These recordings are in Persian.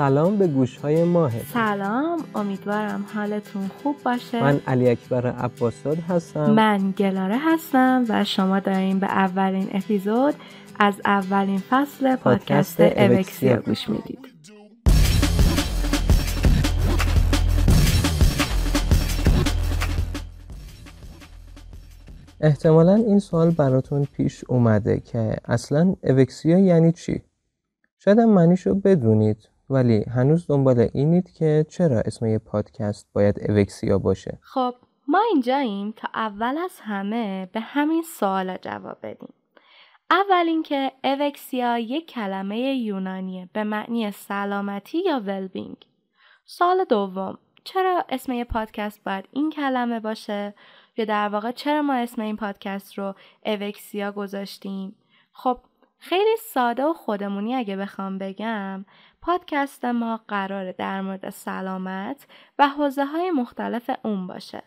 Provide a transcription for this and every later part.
سلام به گوش های ماه سلام امیدوارم حالتون خوب باشه. من علی اکبر عباساد هستم. من گلاره هستم و شما داریم به اولین اپیزود از اولین فصل پادکست اوکسیا گوش می‌دید. احتمالا این سوال براتون پیش اومده که اصلا اوکسیا یعنی چی؟ شاید هم معنیشو بدونید. ولی هنوز دنبال اینید که چرا اسم یه پادکست باید اوکسیا باشه. خب ما اینجاییم تا اول از همه به همین سوال جواب بدیم. اول اینکه اوکسیا یک کلمه یونانیه به معنی سلامتی یا ولبینگ سال دوم چرا اسم یه پادکست باید این کلمه باشه؟ یا در واقع چرا ما اسم این پادکست رو اوکسیا گذاشتیم؟ خب خیلی ساده و خودمونی اگه بخوام بگم پادکست ما قراره در مورد سلامت و حوزه های مختلف اون باشه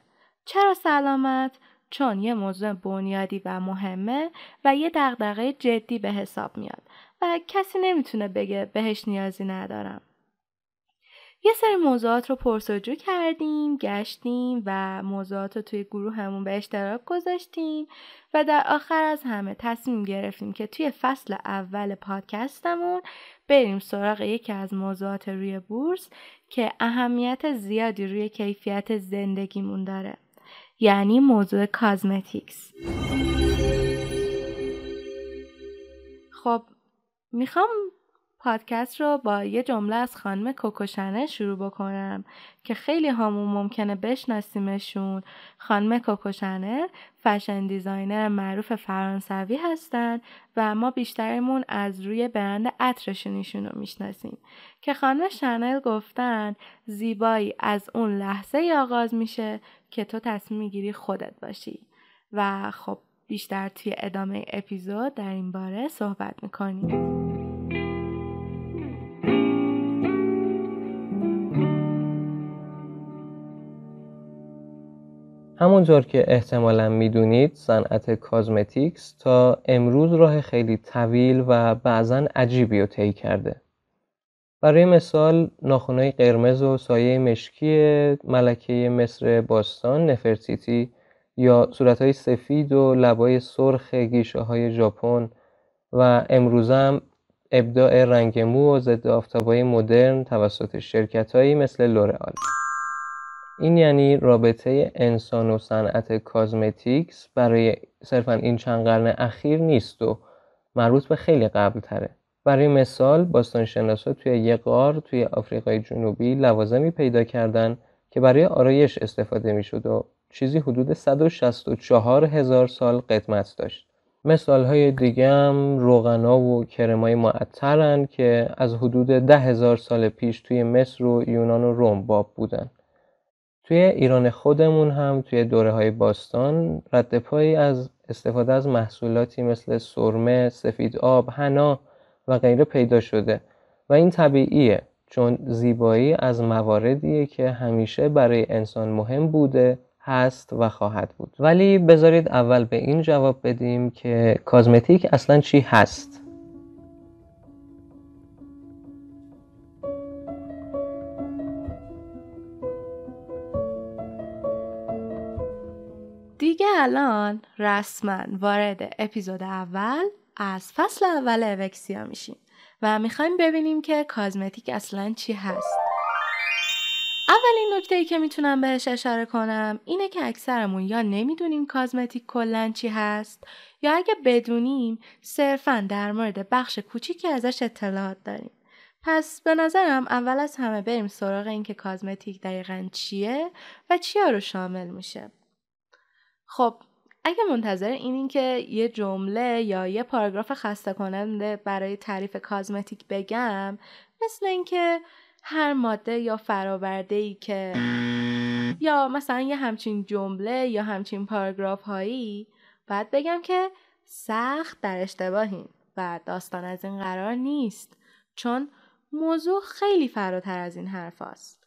چرا سلامت؟ چون یه موضوع بنیادی و مهمه و یه دغدغه جدی به حساب میاد و کسی نمی‌تونه بگه بهش نیازی ندارم. یه سری موضوعات رو پرسجو کردیم، گشتیم و موضوعات رو توی گروهمون به اشتراک گذاشتیم و در آخر از همه تصمیم گرفتیم که توی فصل اول پادکستمون بریم سراغ یکی از موضوعات روی بورس که اهمیت زیادی روی کیفیت زندگیمون داره. یعنی موضوع کازمتیکس. خب می‌خوام پادکست رو با یه جمله از خانم کوکوشنه شروع بکنم که خیلی همون ممکنه بشناسیمشون. خانم کوکو شنل fashion designer معروف فرانسوی هستن و ما بیشترمون از روی برند عطرشون ایشون رو می‌شناسیم. که خانم شنل گفتن زیبایی از اون لحظه آغاز میشه که تو تصمیم می‌گیری خودت باشی. و خب بیشتر توی ادامه اپیزود در این باره صحبت می‌کنیم. همونطور که احتمالا می‌دونید صنعت کازمتیکس تا امروز راه خیلی طویل و بعضا عجیبی رو طی کرده. برای مثال ناخونهای قرمز و سایه مشکی ملکه مصر باستان نفرتیتی یا صورتهای سفید و لبای سرخ گیشه های ژاپن و امروزم ابداع رنگ مو و ضد آفتابای مدرن توسط شرکتهایی مثل لورئال. این یعنی رابطه انسان و صنعت کازمتیکس برای صرفا این چند قرن اخیر نیست و مربوط به خیلی قبل تره. برای مثال باستانشناسا توی یه غار توی آفریقای جنوبی لوازمی پیدا کردن که برای آرایش استفاده می شد و چیزی حدود 164 هزار سال قدمت داشت. مثال های دیگه هم روغنا و کرمای معطرن که از حدود ده هزار سال پیش توی مصر و یونان و روم باب بودن. توی ایران خودمون هم توی دوره های باستان رد پایی از استفاده از محصولاتی مثل سرمه، سفید آب، حنا و غیره پیدا شده و این طبیعیه چون زیبایی از مواردیه که همیشه برای انسان مهم بوده هست و خواهد بود. ولی بذارید اول به این جواب بدیم که کازمتیک اصلا چی هست. الان رسما وارد اپیزود اول از فصل اول اوکسیا میشیم و می‌خوایم ببینیم که کازمتیک اصلا چی هست. اولین نکته ای که می‌تونم بهش اشاره کنم اینه که اکثرمون یا نمی‌دونیم کازمتیک کلا چی هست یا اگه بدونیم صرفا در مورد بخش کوچیکی ازش اطلاعات داریم. پس به نظرم اول از همه بریم سراغ اینکه کازمتیک دقیقا چیه و چیا رو شامل میشه. خب اگه منتظر اینین که یه جمله یا یه پاراگراف خسته کننده برای تعریف کازمتیک بگم مثل اینکه هر ماده یا فراورده ای که یا مثلا یه همچین جمله یا همچین پاراگراف هایی باید بگم که سخت در اشتباهیم و داستان از این قرار نیست چون موضوع خیلی فراتر از این حرف هست.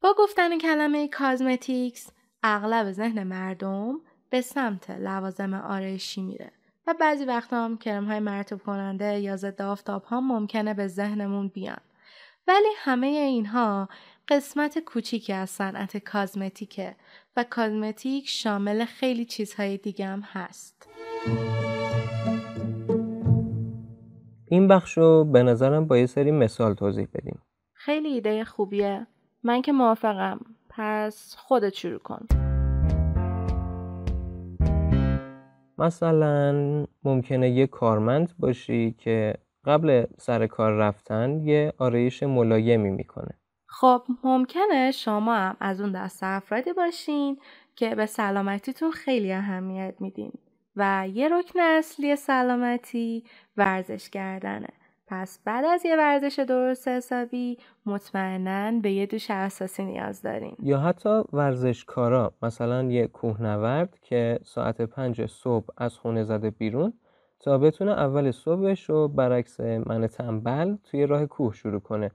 با گفتن کلمه کازمتیکس اغلب ذهن مردم به سمت لوازم آرایشی میره و بعضی وقتا هم کرم های مرتوب کننده یا ضد آفتاب ها ممکنه به ذهنمون بیان ولی همه اینها قسمت کوچیکی از صنعت کازمتیکه و کازمتیک شامل خیلی چیزهای دیگه هم هست. این بخش رو به نظرم با یه سری مثال توضیح بدیم. خیلی ایده خوبیه. من که موافقم. پس خودت شروع کن. مثلا ممکنه یه کارمند باشی که قبل سر کار رفتن یه آرایش ملایمی می‌کنه. خب ممکنه شما هم از اون دست افرادی باشین که به سلامتیتون خیلی اهمیت میدین و یه رکن اصلی سلامتی ورزش کردنه. پس بعد از یه ورزش درست حسابی مطمئنا به یه دوش اساسی نیاز داریم. یا حتی ورزشکارا مثلا یه کوهنورد که ساعت پنج صبح از خونه زده بیرون تا بتونه اول صبحش رو برعکس من تنبل توی راه کوه شروع کنه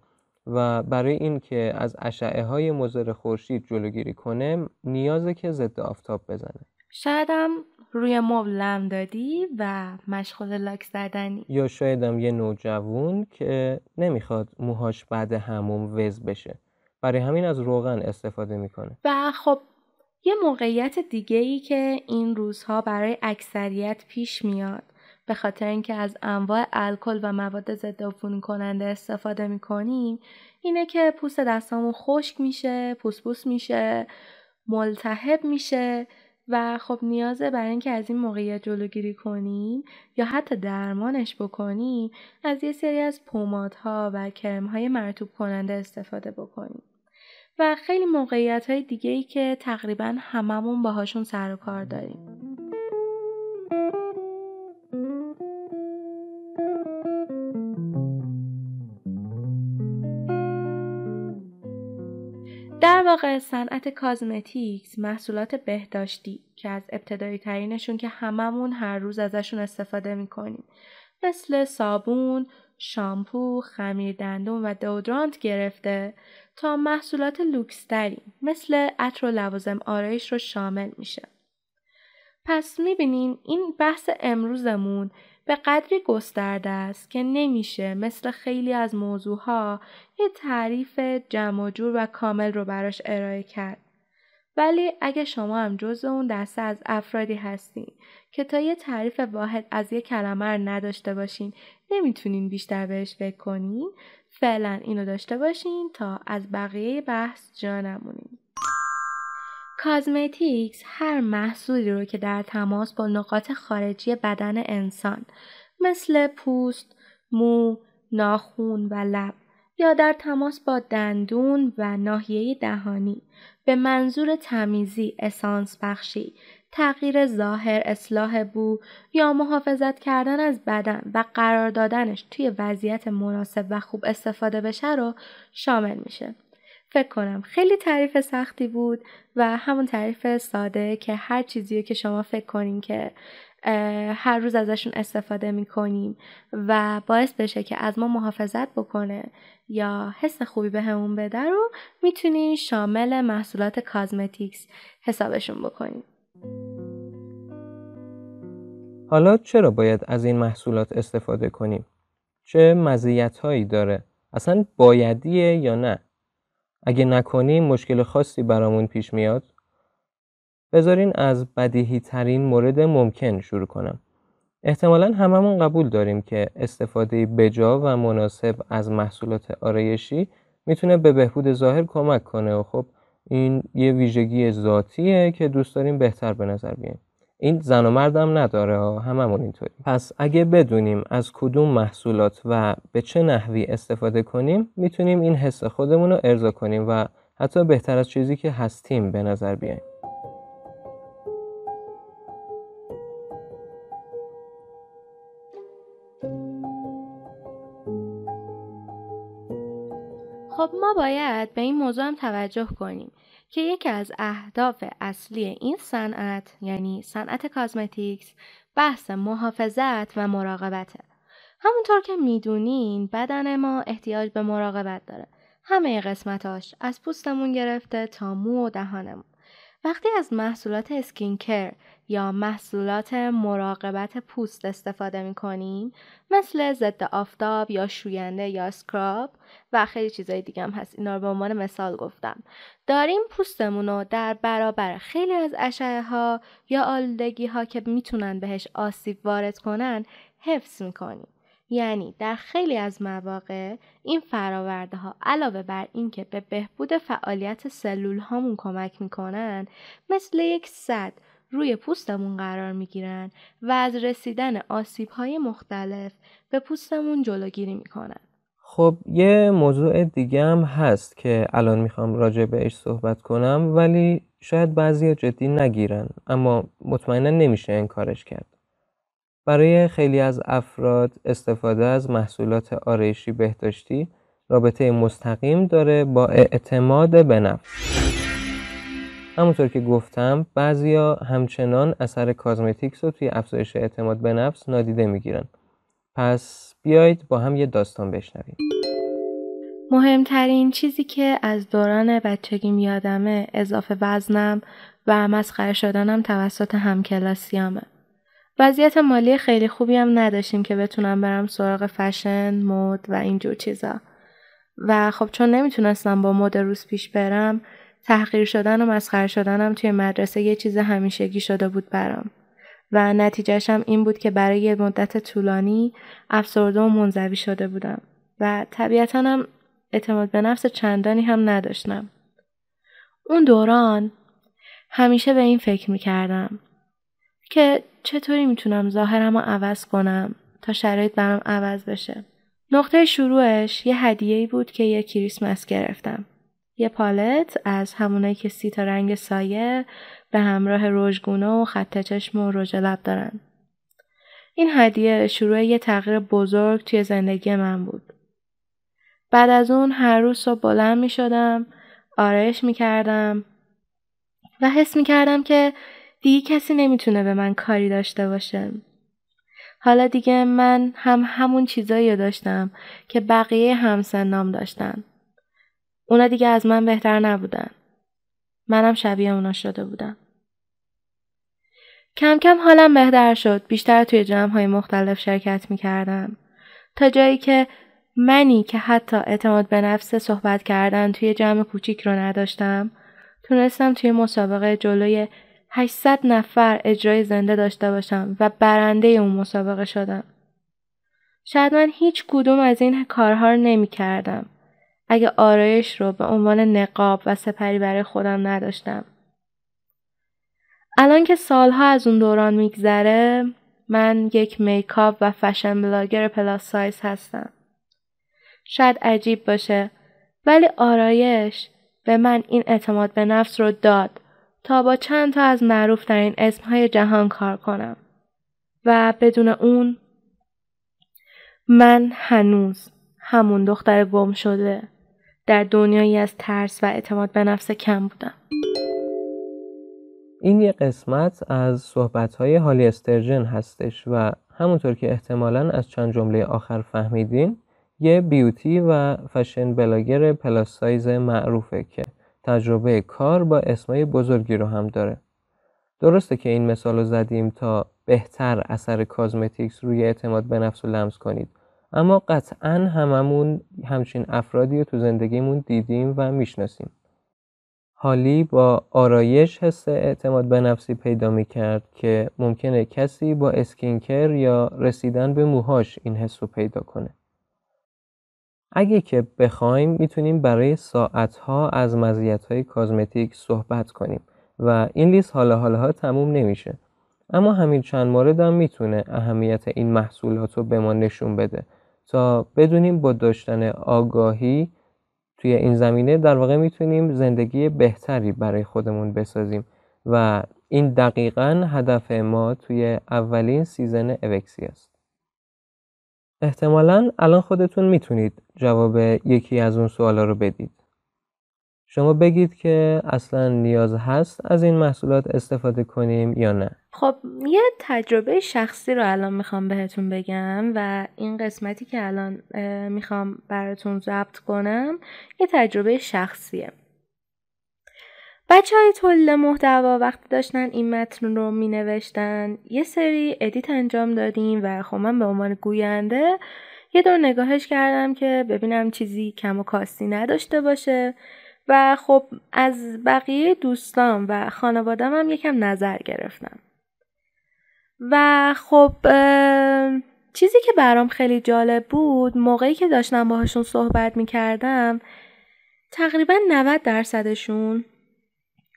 و برای اینکه از اشعه های مضر خورشید جلوگیری کنه نیازه که ضد آفتاب بزنه. شایدم روی مبل لم دادی و مشغول لاک زدنی. یا شایدم یه نوجوون که نمی‌خواد موهاش بعد هموم وز بشه. برای همین از روغن استفاده می‌کنه. و خب یه موقعیت دیگه ای که این روزها برای اکثریت پیش میاد. به خاطر اینکه از انواع الکل و مواد ضد عفونی کننده استفاده می‌کنیم اینه که پوست دستامون خشک میشه پوست پوست میشه ملتهب میشه و خب نیازه برای اینکه از این موقعیت جلوگیری کنیم یا حتی درمانش بکنیم از یه سری از پومادها و کرمهای مرتوب کننده استفاده بکنیم و خیلی موقعیت های دیگه ای که تقریبا هممون باهاشون سر و کار داریم. واقع صنعت کازمتیکس محصولات بهداشتی که از ابتدایی ترینشون که هممون هر روز ازشون استفاده می‌کنیم مثل صابون، شامپو، خمیر دندون و دودرانت گرفته تا محصولات لوکستری مثل عطر و لوازم آرایش رو شامل میشه. پس می‌بینین این بحث امروزمون به قدری گسترده است که نمیشه مثل خیلی از موضوعها یه تعریف جمع جور و کامل رو براش ارائه کرد. ولی اگه شما هم جز اون دسته از افرادی هستین که تا یه تعریف واحد از یه کلمه رو نداشته باشین نمی‌تونین بیشتر بهش فکر کنین فعلا اینو داشته باشین تا از بقیه بحث جا نمونین. کازمتیکس هر محصولی رو که در تماس با نقاط خارجی بدن انسان مثل پوست، مو، ناخون و لب یا در تماس با دندون و ناحیه دهانی به منظور تمیزی، اسانس بخشی، تغییر ظاهر، اصلاح بو یا محافظت کردن از بدن و قرار دادنش توی وضعیت مناسب و خوب استفاده بشه رو شامل میشه. فکر کنم خیلی تعریف سختی بود و همون تعریف ساده که هر چیزی که شما فکر کنین که هر روز ازشون استفاده می‌کنیم و باعث بشه که از ما محافظت بکنه یا حس خوبی به همون بده رو می‌تونین شامل محصولات کازمتیکس حسابشون بکنیم حالا چرا باید از این محصولات استفاده کنیم؟ چه مزیت هایی داره؟ اصلا بایدیه یا نه؟ اگه نکنیم مشکل خاصی برامون پیش میاد. بذارین از بدیهی ترین مورد ممکن شروع کنم. احتمالا هممون قبول داریم که استفاده بجا و مناسب از محصولات آرایشی می‌تونه به بهبود ظاهر کمک کنه و خب این یه ویژگی ذاتیه که دوست داریم بهتر به نظر بیایم. این زن و مردم نداره ها هممون اینطوری. پس اگه بدونیم از کدوم محصولات و به چه نحوی استفاده کنیم می‌تونیم این حس خودمون رو ارضا کنیم و حتی بهتر از چیزی که هستیم به نظر بیایم خب ما باید به این موضوع هم توجه کنیم. که یکی از اهداف اصلی این صنعت یعنی صنعت کازمتیکس بحث محافظت و مراقبته. همونطور که می‌دونین بدن ما احتیاج به مراقبت داره. همه قسمتاش از پوستمون گرفته تا مو و دهانمون. وقتی از محصولات اسکینکر یا محصولات مراقبت پوست استفاده می کنیم مثل ضد آفتاب یا شوینده یا سکراب و خیلی چیزای دیگه هم هست. اینا رو به عنوان مثال گفتم. داریم پوستمون رو در برابر خیلی از اشعه ها یا آلودگی ها که می‌تونن بهش آسیب وارد کنن حفظ می‌کنیم. یعنی در خیلی از مواقع این فراورده ها علاوه بر اینکه به بهبود فعالیت سلول هامون کمک می‌کنن مثل یک صد روی پوستمون قرار می‌گیرن و از رسیدن آسیب های مختلف به پوستمون جلوگیری می‌کنن. خب یه موضوع دیگه هم هست که الان می‌خوام راجع بهش صحبت کنم ولی شاید بعضی جدی نگیرن اما مطمئنا نمیشه انکارش کرد. برای خیلی از افراد استفاده از محصولات آرایشی بهداشتی رابطه مستقیم داره با اعتماد به نفس. همونطور که گفتم بعضیا همچنان اثر کازمتیکس رو توی افزایش اعتماد به نفس نادیده می‌گیرن. پس بیایید با هم یه داستان بشنویم. مهمترین چیزی که از دوران بچگیم یادمه اضافه وزنم و مسخره شدنم توسط همکلاسیامه. وضعیت مالی خیلی خوبی هم نداشتیم که بتونم برم سراغ فشن، مد و اینجور چیزا. و خب چون نمی‌تونستم با مد روز پیش برم تحقیر شدن و مسخره شدنم توی مدرسه یه چیز همیشگی شده بود برام. و نتیجهشم این بود که برای یه مدت طولانی افسرده و منزوی شده بودم و طبیعتا هم اعتماد به نفس چندانی هم نداشتم. اون دوران همیشه به این فکر می‌کردم که چطوری می‌تونم ظاهرم رو عوض کنم تا شرایط برام عوض بشه. نقطه شروعش یه هدیه‌ای بود که یه کریسمس گرفتم. یه پالت از همونایی که سی تا رنگ سایه به همراه رژگونه و خط چشم و رژ لب دارن. این هدیه شروع یه تغییر بزرگ توی زندگی من بود. بعد از اون هر روز صبح بلند می شدم، آرایش می کردم و حس می کردم که دیگه کسی نمی‌تونه به من کاری داشته باشه. حالا دیگه من هم همون چیزایی داشتم که بقیه همسنام داشتن. اونا دیگه از من بهتر نبودن. منم شبیه اونا شده بودم. کم کم حالم بهتر شد. بیشتر توی جمع های مختلف شرکت می کردم. تا جایی که منی که حتی اعتماد به نفس صحبت کردن توی جمع کوچیک رو نداشتم تونستم توی مسابقه جلوی 800 نفر اجرای زنده داشته باشم و برنده اون مسابقه شدم. شاید من هیچ کدوم از این کارها رو نمی کردم. اگه آرایش رو به عنوان نقاب و سپری برای خودم نداشتم. الان که سالها از اون دوران میگذره من یک makeup و fashion blogger plus size هستم. شاید عجیب باشه ولی آرایش به من این اعتماد به نفس رو داد تا با چند تا از معروفترین اسمهای جهان کار کنم و بدون اون من هنوز همون دختر گم شده در دنیایی از ترس و اعتماد به نفس کم بودم. این یه قسمت از صحبتهای هالی استرجن هستش و همونطور که احتمالا از چند جمله آخر فهمیدین یه beauty و fashion blogger plus size معروفه که تجربه کار با اسمای بزرگی رو هم داره. درسته که این مثال رو زدیم تا بهتر اثر cosmetics روی اعتماد به نفس رو لمس کنید اما قطعا هممون همچین افرادی رو تو زندگیمون دیدیم و می‌شناسیم. حالی با آرایش حس اعتماد به نفسی پیدا می کرد که ممکنه کسی با اسکینکر یا رسیدن به موهاش این حس رو پیدا کنه. اگه که بخوایم می‌تونیم برای ساعتها از مزیت‌های کازمتیک صحبت کنیم و این لیست حالا حالا ها تموم نمیشه. اما همین چند مورد هم می‌تونه اهمیت این محصولات رو به ما نشون بده تا بدونیم با داشتن آگاهی توی این زمینه در واقع می‌تونیم زندگی بهتری برای خودمون بسازیم و این دقیقا هدف ما توی اولین سیزن اوکسی است. احتمالا الان خودتون می‌تونید جواب یکی از اون سوالا رو بدید. شما بگید که اصلا نیاز هست از این محصولات استفاده کنیم یا نه خب یه تجربه شخصی رو الان می‌خوام بهتون بگم و این قسمتی که الان می‌خوام براتون ضبط کنم یه تجربه شخصیه بچه های تولید محتوا وقتی داشتن این متن رو می نوشتن یه سری ادیت انجام دادیم و خب من به عنوان گوینده یه دور نگاهش کردم که ببینم چیزی کم و کاستی نداشته باشه و خب از بقیه دوستان و خانوادم هم یکم نظر گرفتم. و خب چیزی که برام خیلی جالب بود موقعی که داشتم باهاشون صحبت می کردم تقریبا 90 درصدشون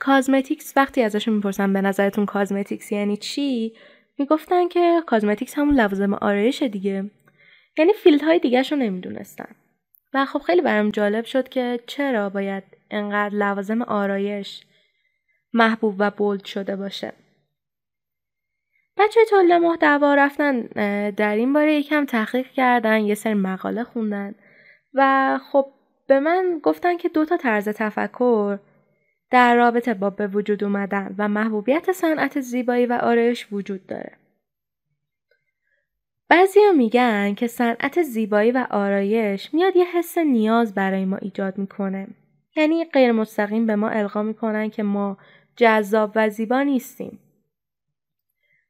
cosmetics وقتی ازشون می‌پرسن به نظرتون cosmetics یعنی چی می‌گفتن که cosmetics همون لوازم آرایش دیگه. یعنی field های رو نمی‌دونستن. و خب خیلی برام جالب شد که چرا باید انقدر لوازم آرایش محبوب و بولد شده باشه. بچه تولید محتوا رفتن در این باره یکم تحقیق کردن یه سری مقاله خوندن. و خب به من گفتن که دو تا طرز تفکر در رابطه با به وجود اومدن و محبوبیت صنعت زیبایی و آرایش وجود داره. بعضیا میگن که صنعت زیبایی و آرایش میاد یه حس نیاز برای ما ایجاد می‌کنه. یعنی غیر مستقیم به ما القا می‌کنن که ما جذاب و زیبا نیستیم.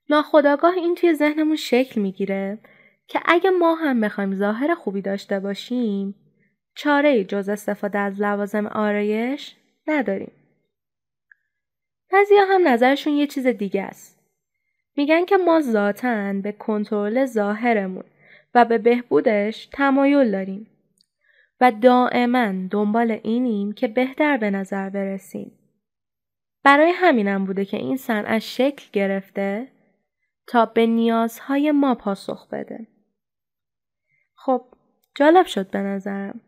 ناخداگاه این توی ذهنمون شکل می‌گیره که اگه ما هم بخوایم ظاهر خوبی داشته باشیم چاره جز استفاده از لوازم آرایش نداریم. بعضیا هم نظرشون یه چیز دیگه است. میگن که ما ذاتاً به کنترل ظاهرمون و به بهبودش تمایل داریم و دائما دنبال اینیم که بهتر به نظر برسیم. برای همینم بوده که این صنعت شکل گرفته تا به نیازهای ما پاسخ بده. خب جالب شد به نظرم.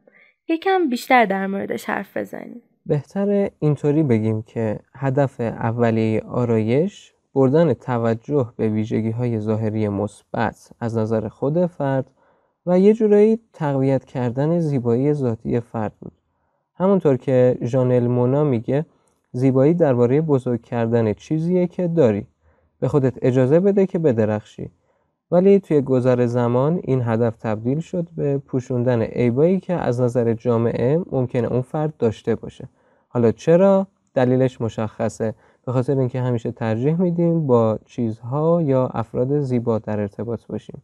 یکم بیشتر در موردش حرف بزنیم. بهتر اینطوری بگیم که هدف اولیه آرایش بردن توجه به ویژگی های ظاهری مثبت از نظر خود فرد و یه جورایی تقویت کردن زیبایی ذاتی فرد بود. همونطور که ژانل مونا میگه زیبایی درباره بزرگ کردن چیزیه که داری. به خودت اجازه بده که بدرخشی. ولی توی گذر زمان این هدف تبدیل شد به پوشوندن عیبایی که از نظر جامعه ممکنه اون فرد داشته باشه. حالا چرا؟ دلیلش مشخصه. به خاطر اینکه همیشه ترجیح میدیم با چیزها یا افراد زیبا در ارتباط باشیم.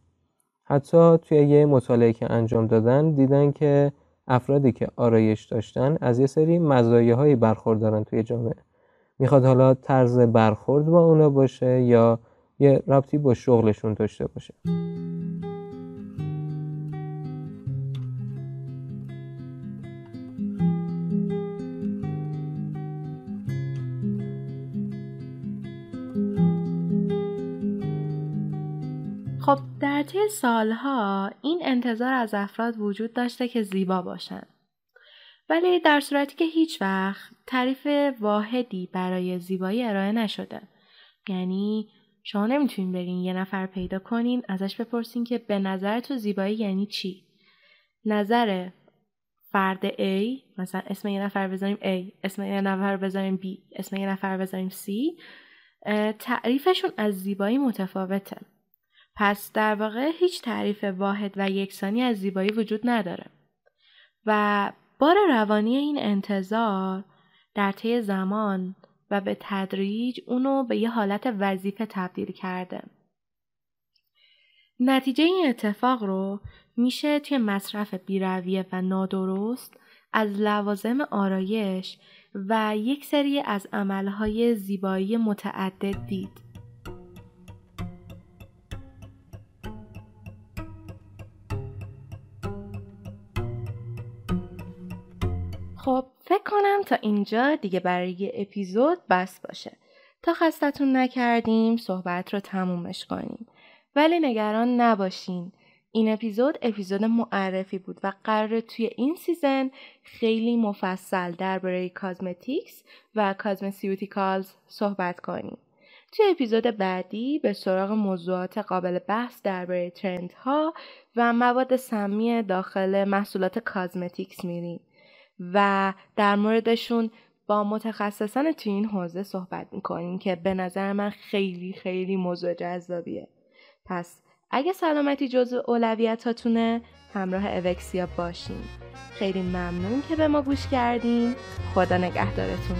حتی توی یه مطالعه که انجام دادن دیدن که افرادی که آرایش داشتن از یه سری مزایاهایی برخوردارن توی جامعه. می‌خواد حالا طرز برخورد با اونا باشه یا یه ربطی با شغلشون داشته باشه. خب در طی سالها این انتظار از افراد وجود داشته که زیبا باشن. ولی در صورتی که هیچ وقت تعریف واحدی برای زیبایی ارائه نشده. یعنی شما نمی‌تونین برین یه نفر پیدا کنین ازش بپرسین که به نظر تو زیبایی یعنی چی؟ نظر فرد A مثلا اسم یه نفر بذاریم A اسم یه نفر بذاریم B اسم یه نفر بذاریم C تعریفشون از زیبایی متفاوته. پس در واقع هیچ تعریف واحد و یکسانی از زیبایی وجود نداره. و بار روانی این انتظار در طی زمان و به تدریج اونو به یه حالت وظیفه تبدیل کرده. نتیجه این اتفاق رو میشه توی مصرف بیرویه و نادرست از لوازم آرایش و یک سری از عملهای زیبایی متعدد دید. تا اینجا دیگه برای اپیزود بس باشه. تا خستتون نکردیم صحبت رو تمومش کنیم. ولی نگران نباشین. این اپیزود اپیزود معرفی بود و قرار توی این سیزن خیلی مفصل درباره cosmetics و cosmeceuticals صحبت کنیم. توی اپیزود بعدی به سراغ موضوعات قابل بحث درباره ترندها و مواد سمی داخل محصولات cosmetics میریم. و در موردشون با متخصصان تو این حوزه صحبت می‌کنیم که به نظر من خیلی خیلی موضوع جذابیه. پس اگه سلامتی جزو اولویتاتونه همراه اوکسیا باشین. خیلی ممنون که به ما گوش کردین. خدا نگهدارتون.